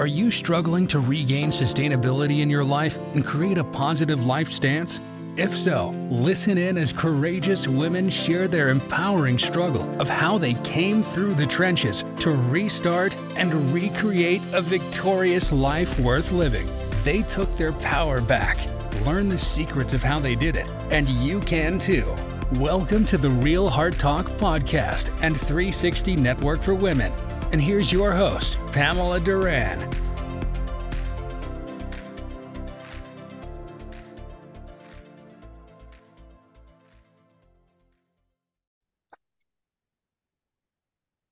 Are you struggling to regain sustainability in your life and create a positive life stance? If so, listen in as courageous women share their empowering struggle of how they came through the trenches to restart and recreate a victorious life worth living. They took their power back. Learn the secrets of how they did it, and you can too. Welcome to the Real Heart Talk podcast and 360 Network for Women. And here's your host, Pamela Duran.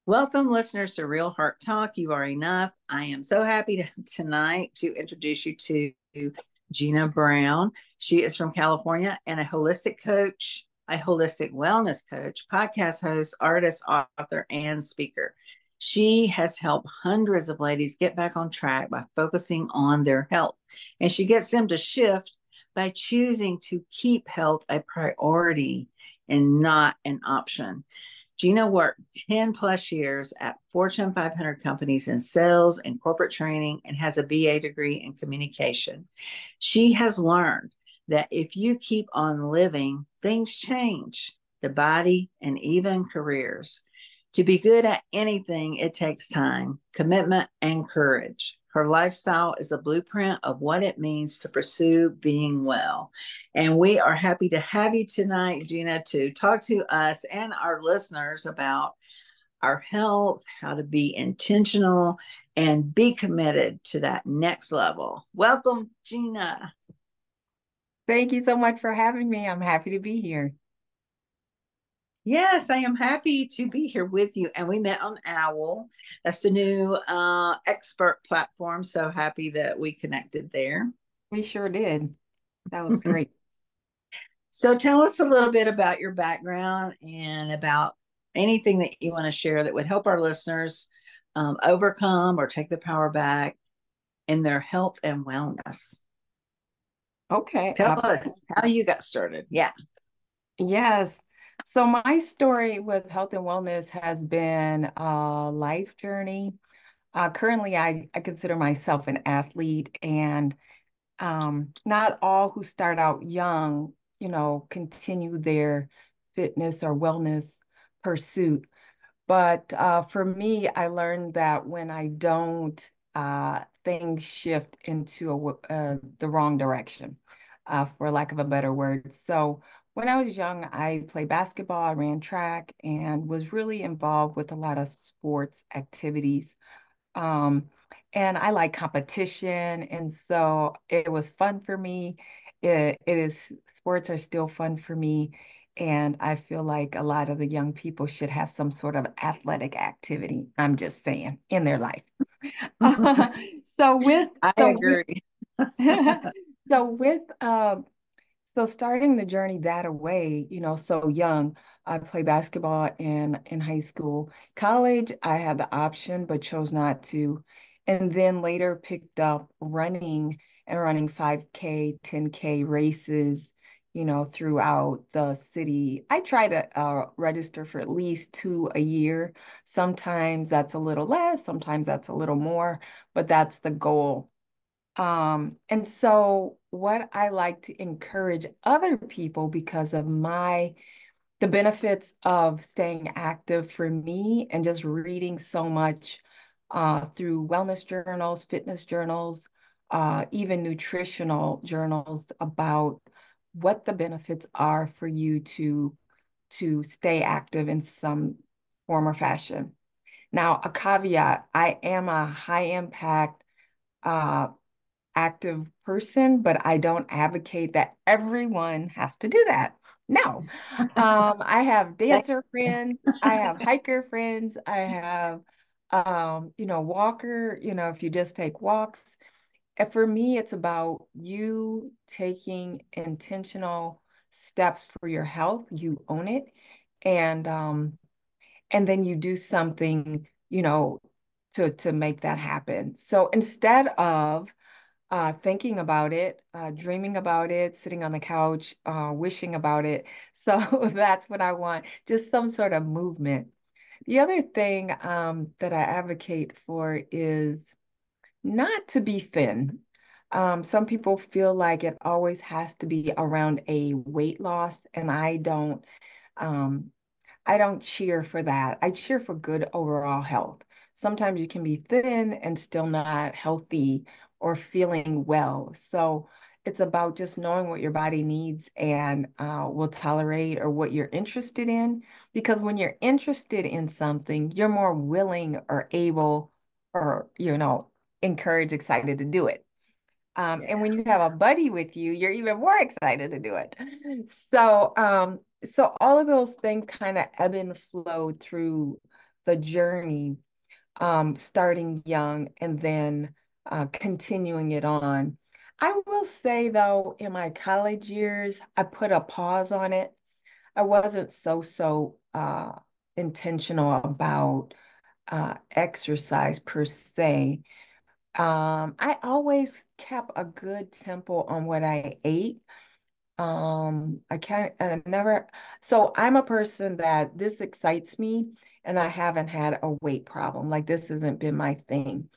Welcome, listeners, to Real Heart Talk. You are enough. I am so happy to, tonight to introduce you to Jeanna Brown. She is from California and a holistic coach, a holistic wellness coach, podcast host, artist, author, and speaker. She has helped hundreds of ladies get back on track by focusing on their health. And she gets them to shift by choosing to keep health a priority and not an option. Jeanna worked 10 plus years at Fortune 500 companies in sales and corporate training and has a BA degree in communication. She has learned that if you keep on living, things change the body and even careers. To be good at anything, it takes time, commitment, and courage. Her lifestyle is a blueprint of what it means to pursue being well. And we are happy to have you tonight, Jeanna, to talk to us and our listeners about our health, how to be intentional, and be committed to that next level. Welcome, Jeanna. Thank you so much for having me. I'm happy to be here. Yes, I am happy to be here with you. And we met on OWL. That's the new uh, expert platform. So happy that we connected there. We sure did. That was great. so tell us a little bit about your background and about anything that you want to share that would help our listeners um, overcome or take the power back in their health and wellness. Okay. Tell absolutely. us how you got started. Yeah. Yes. So my story with health and wellness has been a life journey. Uh, currently, I, I consider myself an athlete, and um, not all who start out young, you know, continue their fitness or wellness pursuit. But uh, for me, I learned that when I don't, uh, things shift into a, uh, the wrong direction, uh, for lack of a better word. So when I was young, I played basketball, I ran track, and was really involved with a lot of sports activities. Um, and I like competition, and so it was fun for me. It, it is sports are still fun for me, and I feel like a lot of the young people should have some sort of athletic activity. I'm just saying in their life. so with I so agree. With, so with um, so starting the journey that away, you know, so young, I played basketball in in high school. College, I had the option but chose not to. And then later picked up running and running 5K, 10K races, you know, throughout the city. I try to uh, register for at least two a year. Sometimes that's a little less, sometimes that's a little more, but that's the goal. Um, and so what I like to encourage other people because of my the benefits of staying active for me and just reading so much uh, through wellness journals, fitness journals, uh, even nutritional journals about what the benefits are for you to to stay active in some form or fashion. Now, a caveat: I am a high impact uh, active person, but I don't advocate that everyone has to do that. No. Um, I have dancer friends, I have hiker friends, I have um, you know, walker, you know, if you just take walks. And for me, it's about you taking intentional steps for your health, you own it, and um, and then you do something, you know, to to make that happen. So instead of uh, thinking about it, uh, dreaming about it, sitting on the couch, uh, wishing about it. So that's what I want, just some sort of movement. The other thing um, that I advocate for is not to be thin. Um, some people feel like it always has to be around a weight loss, and I don't. Um, I don't cheer for that. I cheer for good overall health. Sometimes you can be thin and still not healthy or feeling well. So it's about just knowing what your body needs and uh, will tolerate or what you're interested in. Because when you're interested in something, you're more willing or able or, you know, encouraged, excited to do it. Um, yeah. And when you have a buddy with you, you're even more excited to do it. So, um, so all of those things kind of ebb and flow through the journey, um, starting young and then uh, continuing it on. I will say though, in my college years, I put a pause on it. I wasn't so so uh, intentional about uh, exercise per se. Um, I always kept a good tempo on what I ate. Um, I can't, I never, so I'm a person that this excites me and I haven't had a weight problem. Like this hasn't been my thing.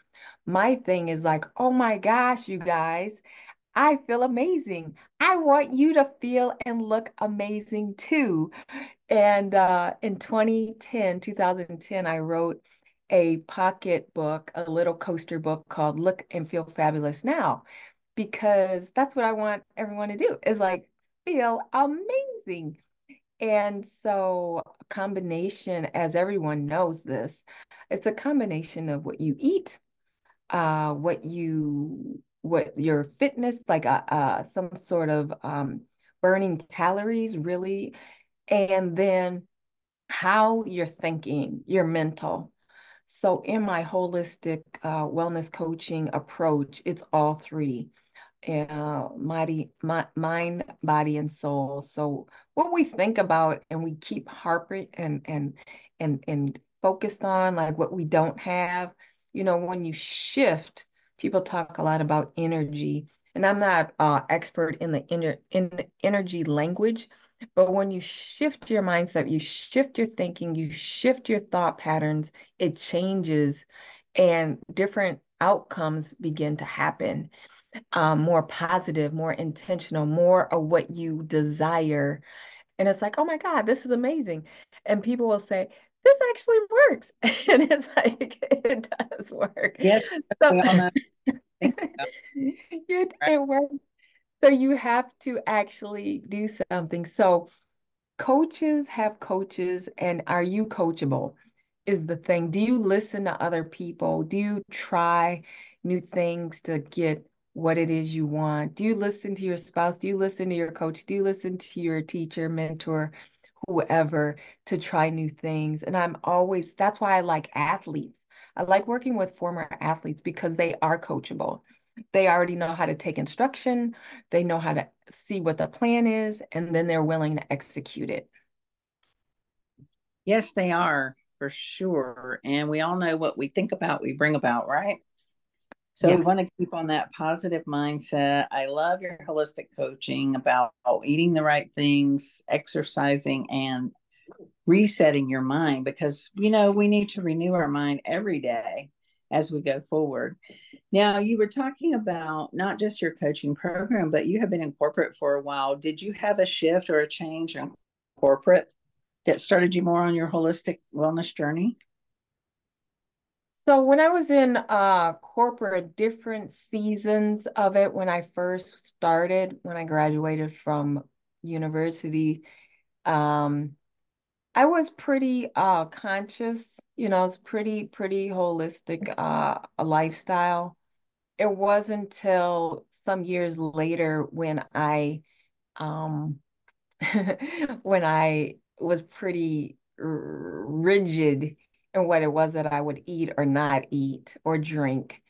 My thing is like, oh my gosh, you guys, I feel amazing. I want you to feel and look amazing too. And uh, in 2010, 2010, I wrote a pocket book, a little coaster book called Look and Feel Fabulous Now, because that's what I want everyone to do is like feel amazing. And so, combination, as everyone knows this, it's a combination of what you eat, uh, what you, what your fitness, like a, uh, uh, some sort of um, burning calories, really, and then how you're thinking, your mental. So, in my holistic uh, wellness coaching approach, it's all three uh, mighty, my, mind, body, and soul. So what we think about and we keep harping and and and and focused on, like what we don't have. You know, when you shift, people talk a lot about energy, and I'm not uh, expert in the inner in the energy language, but when you shift your mindset, you shift your thinking, you shift your thought patterns, it changes, and different outcomes begin to happen um, more positive, more intentional, more of what you desire. And it's like, oh my God, this is amazing. And people will say, this actually works. and it's like, it does work. Yes. So, it, it works. So you have to actually do something. So coaches have coaches, and are you coachable? Is the thing. Do you listen to other people? Do you try new things to get what it is you want? Do you listen to your spouse? Do you listen to your coach? Do you listen to your teacher, mentor, whoever to try new things? And I'm always, that's why I like athletes. I like working with former athletes because they are coachable. They already know how to take instruction, they know how to see what the plan is, and then they're willing to execute it. Yes, they are for sure. And we all know what we think about, we bring about, right? So we want to keep on that positive mindset. I love your holistic coaching about eating the right things, exercising, and resetting your mind because, you know, we need to renew our mind every day as we go forward. Now, you were talking about not just your coaching program, but you have been in corporate for a while. Did you have a shift or a change in corporate that started you more on your holistic wellness journey? So when I was in uh, corporate, different seasons of it, when I first started, when I graduated from university, um, I was pretty uh, conscious. You know, it's pretty pretty holistic uh, lifestyle. It wasn't until some years later when I um, when I was pretty rigid and what it was that I would eat or not eat or drink.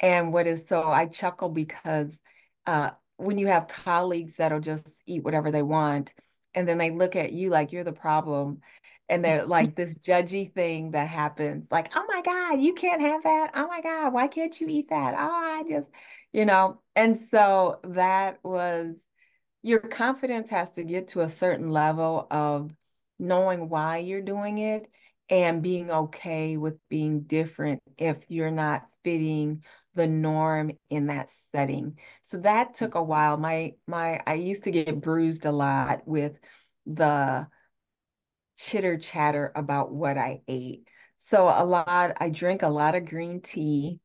And what is so I chuckle because uh, when you have colleagues that'll just eat whatever they want, and then they look at you like you're the problem, and they're like this judgy thing that happens, like, oh my God, you can't have that. Oh my God, why can't you eat that? Oh, I just, you know. And so that was your confidence has to get to a certain level of knowing why you're doing it and being okay with being different if you're not fitting the norm in that setting. So that took a while. My my I used to get bruised a lot with the chitter chatter about what I ate. So a lot I drink a lot of green tea.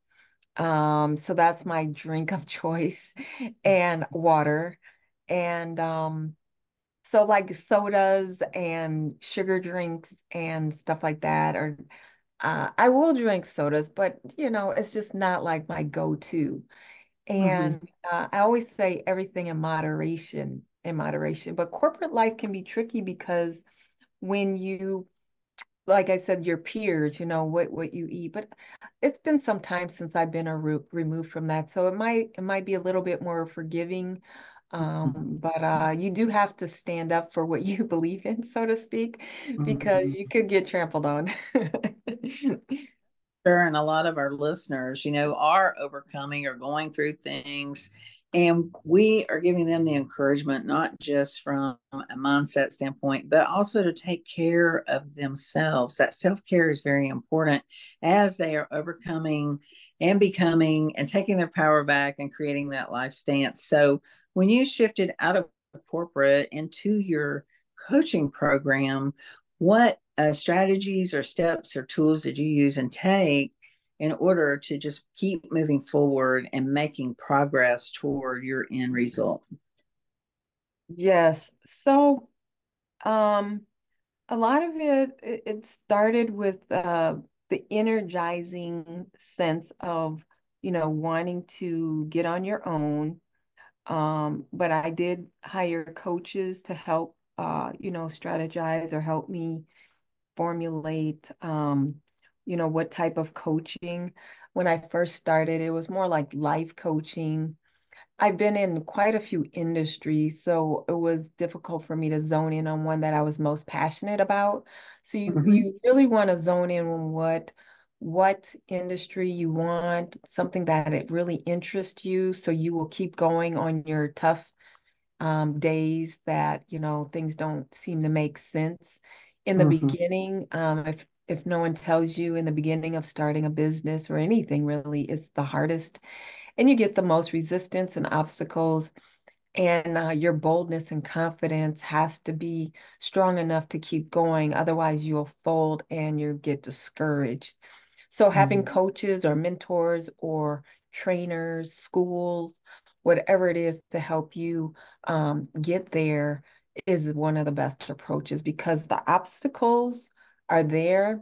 Um, so that's my drink of choice and water. And um, so like sodas and sugar drinks and stuff like that or uh, I will drink sodas, but you know, it's just not like my go-to. And mm-hmm. uh, I always say everything in moderation, in moderation. But corporate life can be tricky because when you, like I said, your peers, you know what what you eat. But it's been some time since I've been a re- removed from that, so it might it might be a little bit more forgiving. Um, mm-hmm. but uh, you do have to stand up for what you believe in, so to speak, because mm-hmm. you could get trampled on. sure. And a lot of our listeners, you know, are overcoming or going through things. And we are giving them the encouragement, not just from a mindset standpoint, but also to take care of themselves. That self care is very important as they are overcoming and becoming and taking their power back and creating that life stance. So when you shifted out of corporate into your coaching program, what uh, strategies or steps or tools did you use and take in order to just keep moving forward and making progress toward your end result? Yes. So, um, a lot of it it started with uh, the energizing sense of you know wanting to get on your own. Um, but I did hire coaches to help uh, you know strategize or help me formulate, um, you know, what type of coaching. When I first started, it was more like life coaching. I've been in quite a few industries, so it was difficult for me to zone in on one that I was most passionate about. So you, mm-hmm. you really want to zone in on what what industry you want, something that it really interests you, so you will keep going on your tough um, days that you know things don't seem to make sense in the mm-hmm. beginning, um, if if no one tells you in the beginning of starting a business or anything really, it's the hardest, and you get the most resistance and obstacles. And uh, your boldness and confidence has to be strong enough to keep going. Otherwise, you'll fold and you get discouraged. So, having mm-hmm. coaches or mentors or trainers, schools, whatever it is to help you um, get there is one of the best approaches because the obstacles are there.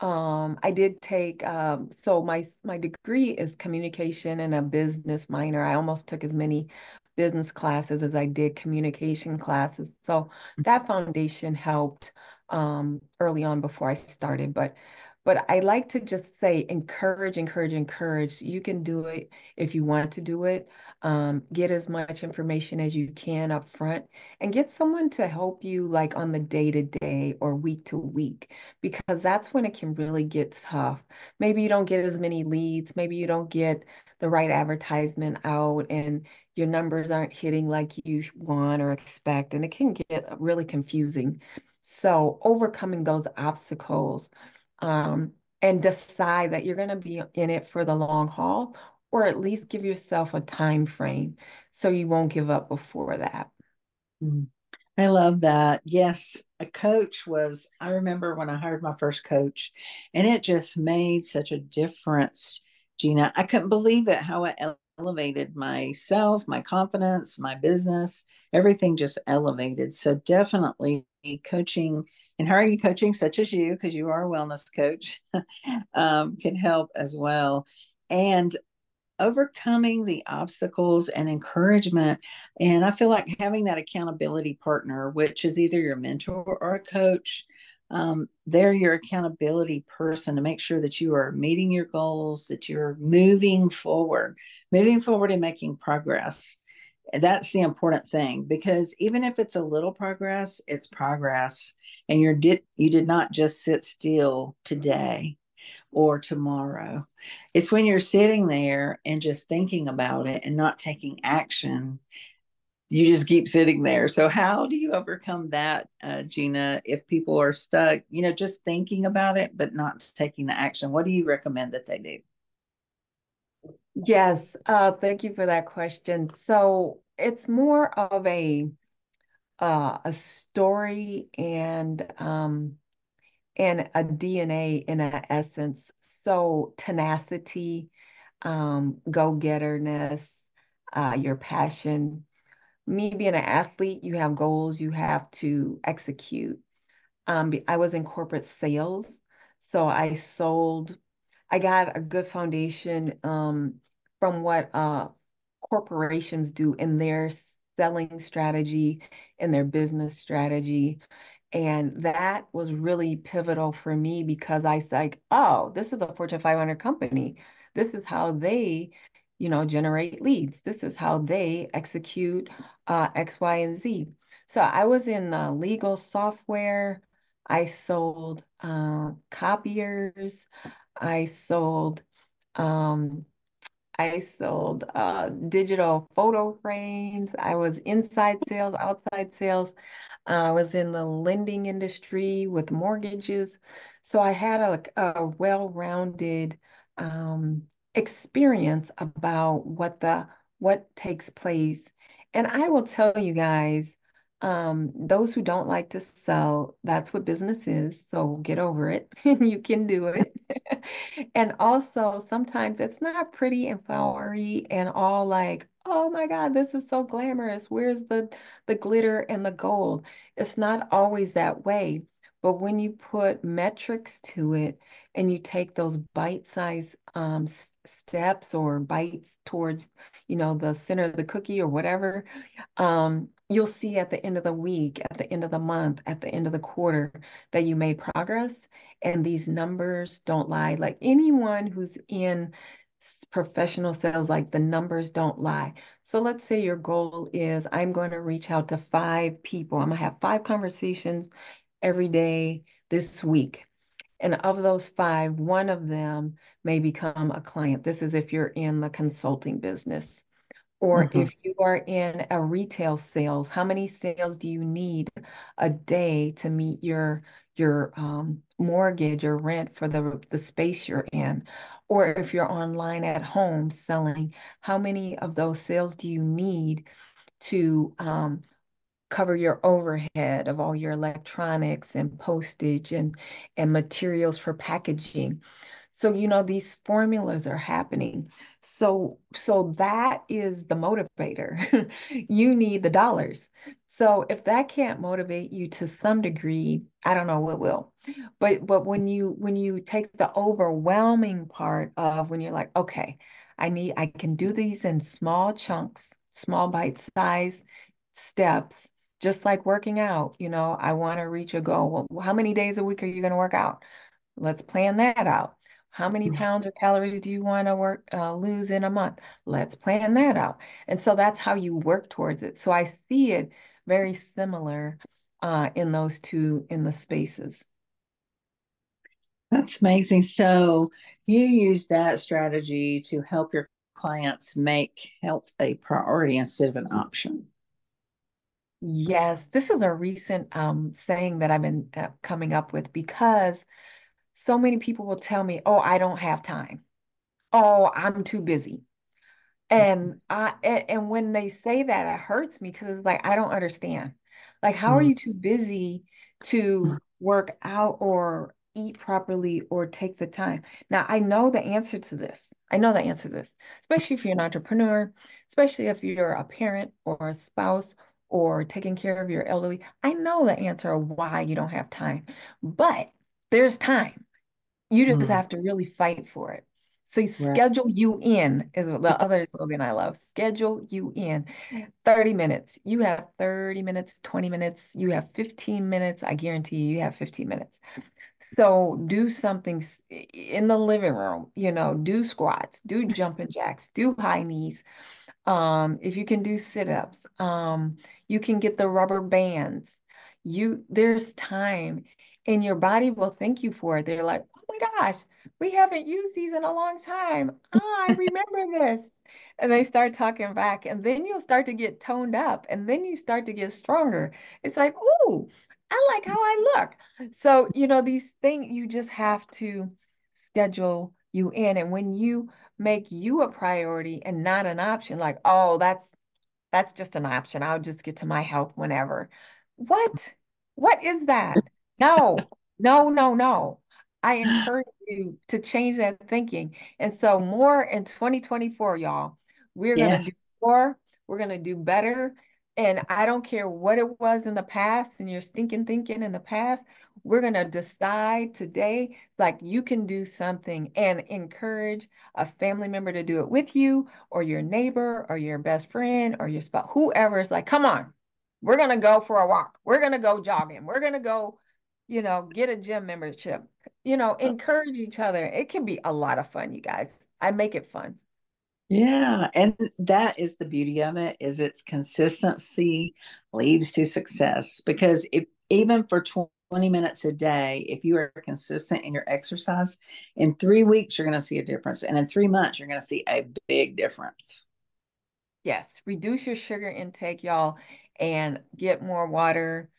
Um, I did take um, so my my degree is communication and a business minor. I almost took as many business classes as I did communication classes. So that foundation helped um, early on before I started. But but I like to just say encourage, encourage, encourage. You can do it if you want to do it. Um, get as much information as you can up front and get someone to help you like on the day to day or week to week because that's when it can really get tough. Maybe you don't get as many leads, maybe you don't get the right advertisement out and your numbers aren't hitting like you want or expect and it can get really confusing. So overcoming those obstacles um, and decide that you're going to be in it for the long haul or at least give yourself a time frame so you won't give up before that. Mm-hmm. I love that. Yes, a coach was, I remember when I hired my first coach, and it just made such a difference, Jeanna. I couldn't believe it how it elevated myself, my confidence, my business, everything just elevated. So, definitely coaching and hiring coaching such as you, because you are a wellness coach, um, can help as well. And overcoming the obstacles and encouragement. And I feel like having that accountability partner, which is either your mentor or a coach, um, they're your accountability person to make sure that you are meeting your goals, that you're moving forward, moving forward and making progress that's the important thing because even if it's a little progress it's progress and you did you did not just sit still today or tomorrow. It's when you're sitting there and just thinking about it and not taking action you just keep sitting there. So how do you overcome that uh, jeanna if people are stuck you know just thinking about it but not taking the action? What do you recommend that they do Yes, uh, thank you for that question. So it's more of a uh, a story and um, and a DNA in an essence. So tenacity, um, go-getterness, uh, your passion. Me being an athlete, you have goals you have to execute. Um, I was in corporate sales, so I sold. I got a good foundation um, from what uh, corporations do in their selling strategy, in their business strategy. And that was really pivotal for me because I said, like, oh, this is a Fortune 500 company. This is how they, you know, generate leads. This is how they execute uh, X, Y, and Z. So I was in uh, legal software. I sold uh, copiers. I sold um, I sold uh, digital photo frames. I was inside sales, outside sales. Uh, I was in the lending industry with mortgages. So I had a, a well-rounded um, experience about what the what takes place. And I will tell you guys, um, those who don't like to sell, that's what business is. So get over it. You can do it. And also, sometimes it's not pretty and flowery and all like, oh my God, this is so glamorous. Where's the the glitter and the gold? It's not always that way. But when you put metrics to it and you take those bite-sized um, steps or bites towards, you know, the center of the cookie or whatever, um, you'll see at the end of the week, at the end of the month, at the end of the quarter that you made progress. And these numbers don't lie. Like anyone who's in professional sales, like the numbers don't lie. So let's say your goal is I'm going to reach out to five people. I'm going to have five conversations every day this week. And of those five, one of them may become a client. This is if you're in the consulting business. Or mm-hmm. if you are in a retail sales, how many sales do you need a day to meet your your um, mortgage or rent for the the space you're in? Or if you're online at home selling, how many of those sales do you need to um, cover your overhead of all your electronics and postage and and materials for packaging? So, you know, these formulas are happening. So, so that is the motivator. you need the dollars. So if that can't motivate you to some degree, I don't know what will. But but when you when you take the overwhelming part of when you're like, okay, I need I can do these in small chunks, small bite size steps, just like working out. You know, I want to reach a goal. Well, how many days a week are you going to work out? Let's plan that out. How many pounds or calories do you want to work uh, lose in a month? Let's plan that out. And so that's how you work towards it. So I see it very similar uh, in those two in the spaces. That's amazing. So you use that strategy to help your clients make health a priority instead of an option. Yes, this is a recent um, saying that I've been uh, coming up with because so many people will tell me, oh, I don't have time. Oh, I'm too busy. And I and, when they say that, it hurts me because it's like I don't understand. Like, how are mm-hmm. you too busy to work out or eat properly or take the time? Now, I know the answer to this. I know the answer to this, especially if you're an entrepreneur, especially if you're a parent or a spouse or taking care of your elderly. I know the answer of why you don't have time, but there's time. You just mm. have to really fight for it. So you right. schedule you in is the other slogan I love. Schedule you in. 30 minutes. You have 30 minutes, 20 minutes, you have 15 minutes. I guarantee you, you have 15 minutes. So do something in the living room, you know, do squats, do jumping jacks, do high knees. Um, if you can do sit-ups, um, you can get the rubber bands. You there's time and your body will thank you for it. They're like, gosh, we haven't used these in a long time. Oh, I remember this. And they start talking back, and then you'll start to get toned up, and then you start to get stronger. It's like, ooh, I like how I look. So, you know, these things you just have to schedule you in. And when you make you a priority and not an option, like, oh, that's that's just an option. I'll just get to my health whenever. What? What is that? No, no, no, no. I encourage you to change that thinking. And so more in 2024, y'all. We're yes. gonna do more, we're gonna do better. And I don't care what it was in the past and you're stinking thinking in the past. We're going to decide today, like you can do something and encourage a family member to do it with you, or your neighbor, or your best friend, or your spouse, whoever is like, come on, we're going to go for a walk. We're going to go jogging. We're going to go, you know, get a gym membership. You know, encourage each other. It can be a lot of fun, you guys. I make it fun. Yeah, and that is the beauty of it is its consistency leads to success because if even for 20 minutes a day, if you are consistent in your exercise, in 3 weeks you're going to see a difference and in 3 months you're going to see a big difference. Yes, reduce your sugar intake y'all and get more water,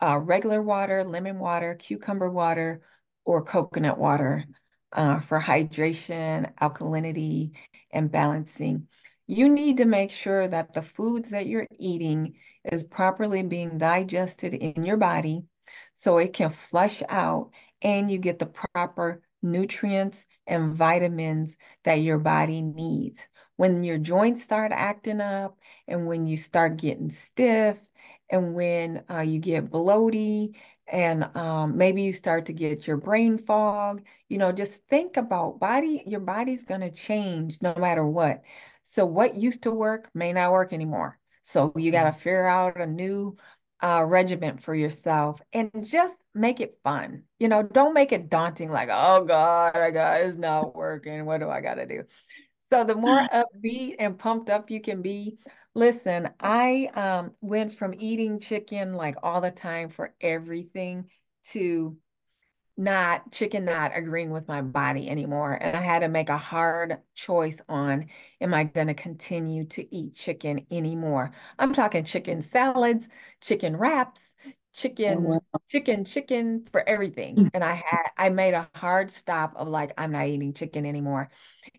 uh, regular water, lemon water, cucumber water or coconut water uh, for hydration, alkalinity, and balancing. You need to make sure that the foods that you're eating is properly being digested in your body so it can flush out and you get the proper nutrients and vitamins that your body needs. When your joints start acting up and when you start getting stiff and when uh, you get bloaty and um, maybe you start to get your brain fog you know just think about body your body's going to change no matter what. So what used to work may not work anymore. So you got to mm-hmm. figure out a new uh, regiment for yourself and just make it fun. You know don't make it daunting like oh god i got it's not working. What do i got to do? So the more upbeat and pumped up you can be Listen, I um, went from eating chicken like all the time for everything to not chicken not agreeing with my body anymore. And I had to make a hard choice on am I going to continue to eat chicken anymore? I'm talking chicken salads, chicken wraps, chicken, oh, wow. chicken, chicken for everything. Mm. And I had I made a hard stop of like, I'm not eating chicken anymore.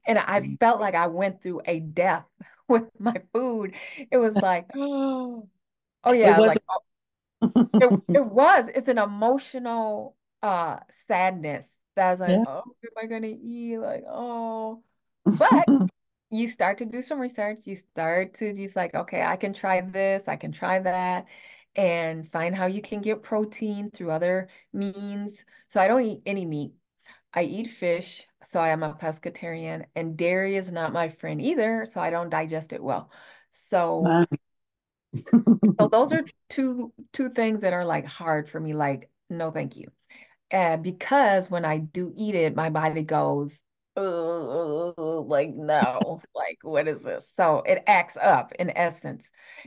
And I felt like I went through a death with my food. It was like, oh, oh yeah, it was. Like, oh, it, it was. It's an emotional uh sadness. That's like, yeah. oh, am I gonna eat? Like, oh, but you start to do some research. You start to just like, okay, I can try this, I can try that, and find how you can get protein through other means. So I don't eat any meat. I eat fish so I am a pescatarian, and dairy is not my friend either, so I don't digest it well. So, so those are two two things that are like hard for me. Like, no, thank you. And because when I do eat it, my body goes, like no, like what is this? So it acts up in essence,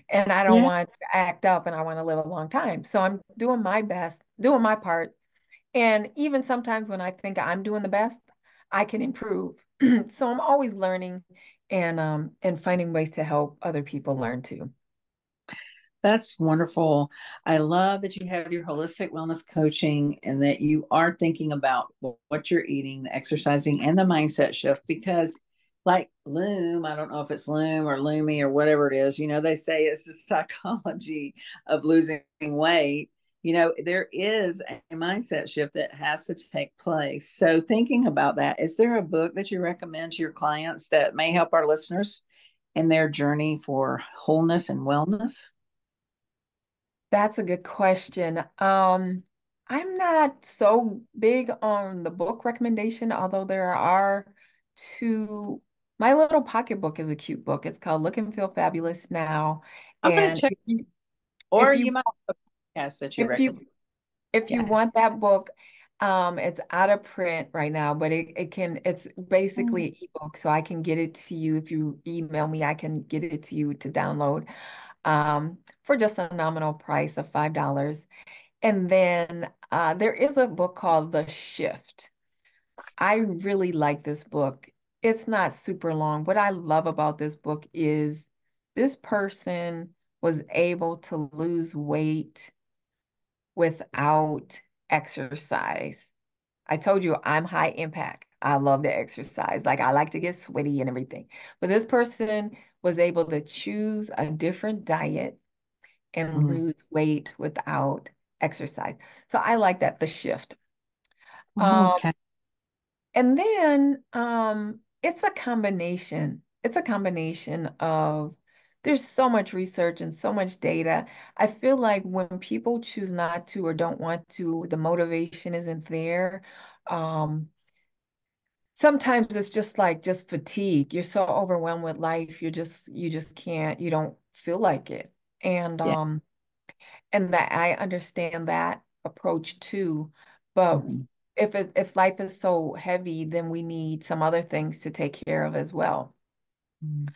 and I don't yeah. want to act up, and I want to live a long time. So I'm doing my best, doing my part. And even sometimes when I think I'm doing the best, I can improve. so I'm always learning and um and finding ways to help other people learn too. That's wonderful. I love that you have your holistic wellness coaching and that you are thinking about what you're eating, the exercising, and the mindset shift because like Loom, I don't know if it's Loom or Lumi or whatever it is, you know, they say it's the psychology of losing weight you know there is a mindset shift that has to take place. So thinking about that is there a book that you recommend to your clients that may help our listeners in their journey for wholeness and wellness? That's a good question. Um i'm not so big on the book recommendation although there are two my little pocketbook is a cute book. It's called look and feel fabulous now. I'm and check, or you, you might that you if recommend. You, if yeah. you want that book, um, it's out of print right now, but it, it can it's basically mm-hmm. an ebook, so I can get it to you if you email me. I can get it to you to download um, for just a nominal price of five dollars. And then uh, there is a book called The Shift. I really like this book. It's not super long. What I love about this book is this person was able to lose weight without exercise. I told you I'm high impact. I love to exercise. Like I like to get sweaty and everything. But this person was able to choose a different diet and mm-hmm. lose weight without exercise. So I like that, the shift. Oh, um, okay. And then um, it's a combination. It's a combination of there's so much research and so much data. I feel like when people choose not to or don't want to, the motivation isn't there. Um, sometimes it's just like just fatigue. You're so overwhelmed with life, you just you just can't, you don't feel like it. And yeah. um and that I understand that approach too. But mm-hmm. if it, if life is so heavy, then we need some other things to take care of as well. Mm-hmm.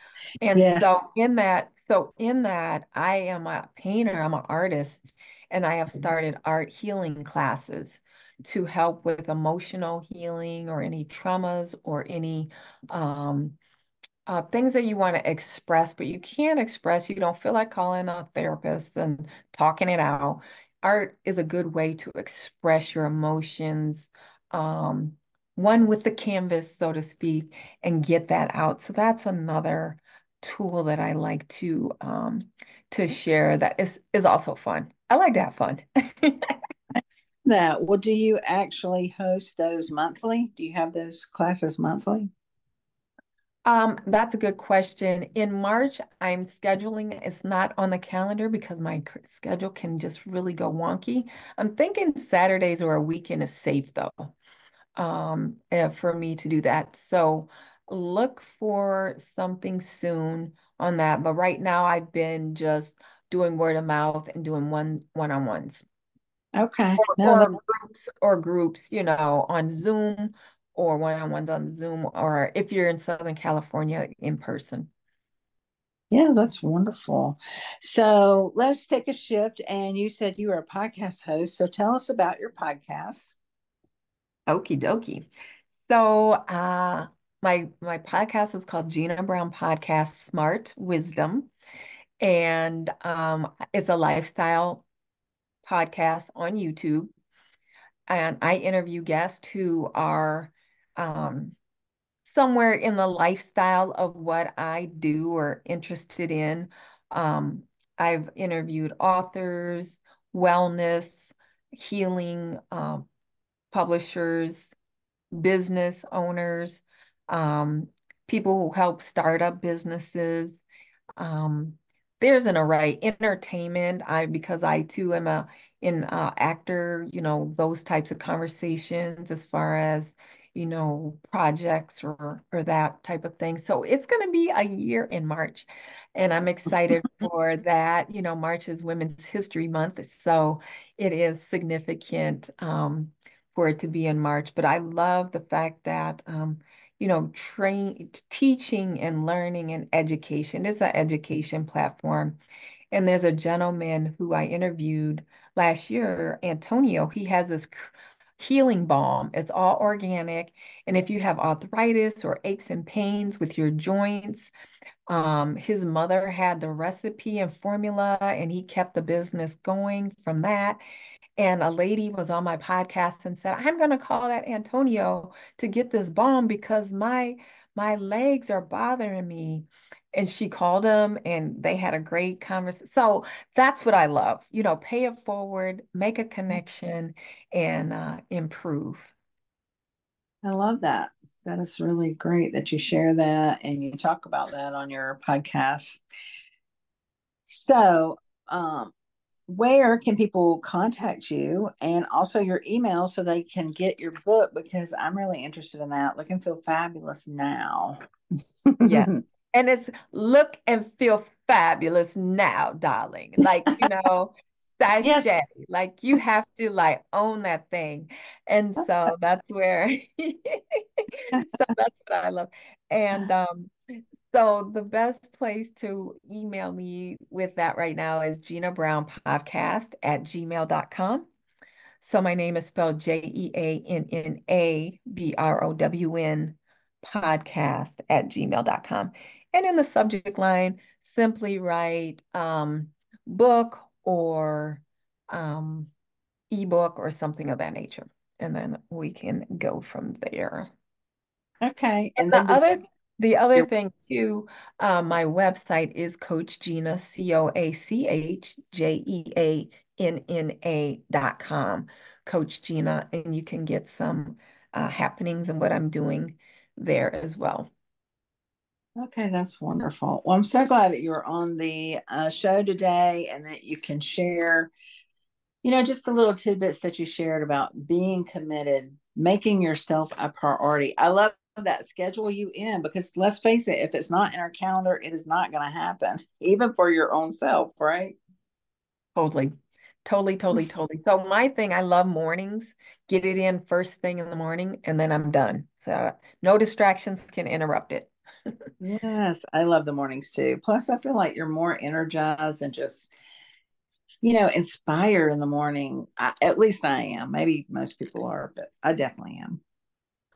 And yes. so in that, so in that, I am a painter, I'm an artist, and I have started art healing classes to help with emotional healing or any traumas or any um, uh, things that you want to express, but you can't express, you don't feel like calling a therapist and talking it out. Art is a good way to express your emotions, um, one with the canvas, so to speak, and get that out. So that's another tool that I like to um, to share that is is also fun. I like to have fun. that well, do you actually host those monthly? Do you have those classes monthly? Um, that's a good question. In March, I'm scheduling, it's not on the calendar because my schedule can just really go wonky. I'm thinking Saturdays or a weekend is safe though, um, eh, for me to do that. So look for something soon on that. But right now I've been just doing word of mouth and doing one one-on-ones. Okay. Or, no, or groups or groups, you know, on Zoom or one-on-ones on Zoom, or if you're in Southern California, in person. Yeah, that's wonderful. So let's take a shift. And you said you were a podcast host. So tell us about your podcast. Okie dokie. So uh, my my podcast is called Jeanna Brown Podcast Smart Wisdom. And um, it's a lifestyle podcast on YouTube. And I interview guests who are um, somewhere in the lifestyle of what I do or interested in. Um, I've interviewed authors, wellness, healing um, publishers, business owners, um, people who help start up businesses. Um, there's an array, entertainment. I because I too am a in uh, actor, you know, those types of conversations as far as you know, projects or or that type of thing. So it's going to be a year in March, and I'm excited for that. You know, March is Women's History Month, so it is significant um, for it to be in March. But I love the fact that um, you know, train teaching and learning and education. It's an education platform. And there's a gentleman who I interviewed last year, Antonio. He has this healing balm. It's all organic. And if you have arthritis or aches and pains with your joints, um, his mother had the recipe and formula, and he kept the business going from that. And a lady was on my podcast and said, I'm going to call that Antonio to get this balm because my my legs are bothering me and she called him and they had a great conversation. So that's what I love. You know, pay it forward, make a connection, and uh, improve. I love that. That is really great that you share that and you talk about that on your podcast. So, um, where can people contact you and also your email so they can get your book because I'm really interested in that. Look and feel fabulous now. yeah. And it's look and feel fabulous now, darling. Like, you know, sachet. Yes. Like you have to like own that thing. And so that's where so that's what I love. And um so the best place to email me with that right now is Jeanna Brown Podcast at gmail.com. So my name is spelled J E A N N A B R O W N podcast at gmail.com. And in the subject line, simply write um, book or um, ebook or something of that nature. And then we can go from there. Okay. And, and the other the other thing too, uh, my website is Coach Jeanna, C O A C H J E A N N A dot com, Coach Jeanna, and you can get some uh, happenings and what I'm doing there as well. Okay, that's wonderful. Well, I'm so glad that you're on the uh, show today and that you can share, you know, just the little tidbits that you shared about being committed, making yourself a priority. I love that schedule you in because let's face it, if it's not in our calendar, it is not going to happen, even for your own self, right? Totally. Totally, totally, totally. So my thing, I love mornings. Get it in first thing in the morning, and then I'm done. So no distractions can interrupt it. yes, I love the mornings too. Plus, I feel like you're more energized and just, you know, inspired in the morning. I, at least I am. Maybe most people are, but I definitely am.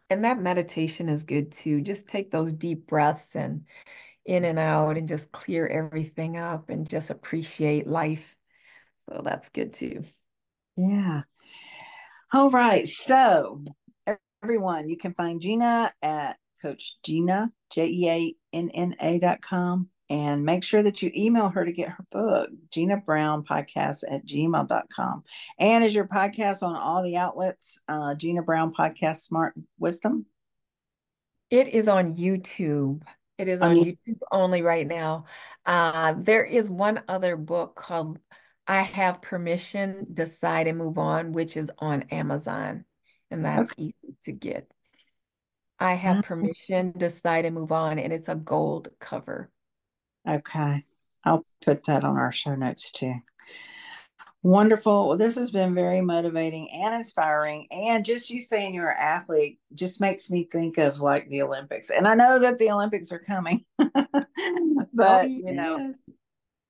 And that meditation is good too. Just take those deep breaths and in and out and just clear everything up and just appreciate life. So that's good too. Yeah. All right. So, everyone, you can find Jeanna at Coach Jeanna, J E A N N A dot com. And make sure that you email her to get her book, Jeanna Brown Podcast at gmail.com. And is your podcast on all the outlets? Uh, Jeanna Brown Podcast Smart Wisdom? It is on YouTube. It is on YouTube only right now. Uh, there is one other book called I Have Permission, Decide and Move On, which is on Amazon. And that's okay. easy to get. I have permission, decide and move on, and it's a gold cover. Okay. I'll put that on our show notes too. Wonderful. Well, this has been very motivating and inspiring. And just you saying you're an athlete just makes me think of like the Olympics. And I know that the Olympics are coming, but oh, you know,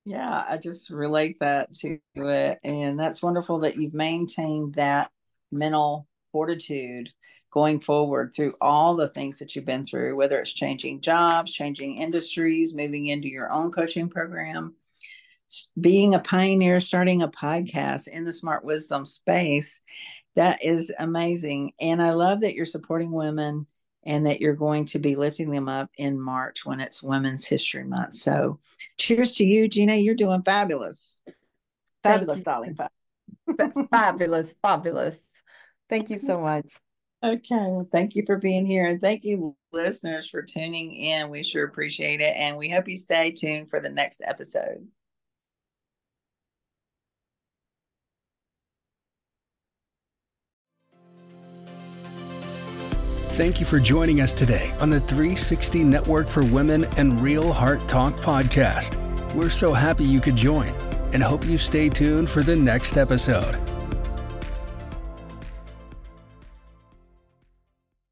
yeah, I just relate that to it. And that's wonderful that you've maintained that mental fortitude going forward through all the things that you've been through, whether it's changing jobs, changing industries, moving into your own coaching program, being a pioneer, starting a podcast in the smart wisdom space. That is amazing. And I love that you're supporting women and that you're going to be lifting them up in March when it's Women's History Month. So, cheers to you, Jeanna. You're doing fabulous. Fabulous, darling. fabulous, fabulous. Thank you so much. Okay. Well, thank you for being here. And thank you, listeners, for tuning in. We sure appreciate it. And we hope you stay tuned for the next episode. Thank you for joining us today on the 360 Network for Women and Real Heart Talk podcast. We're so happy you could join and hope you stay tuned for the next episode.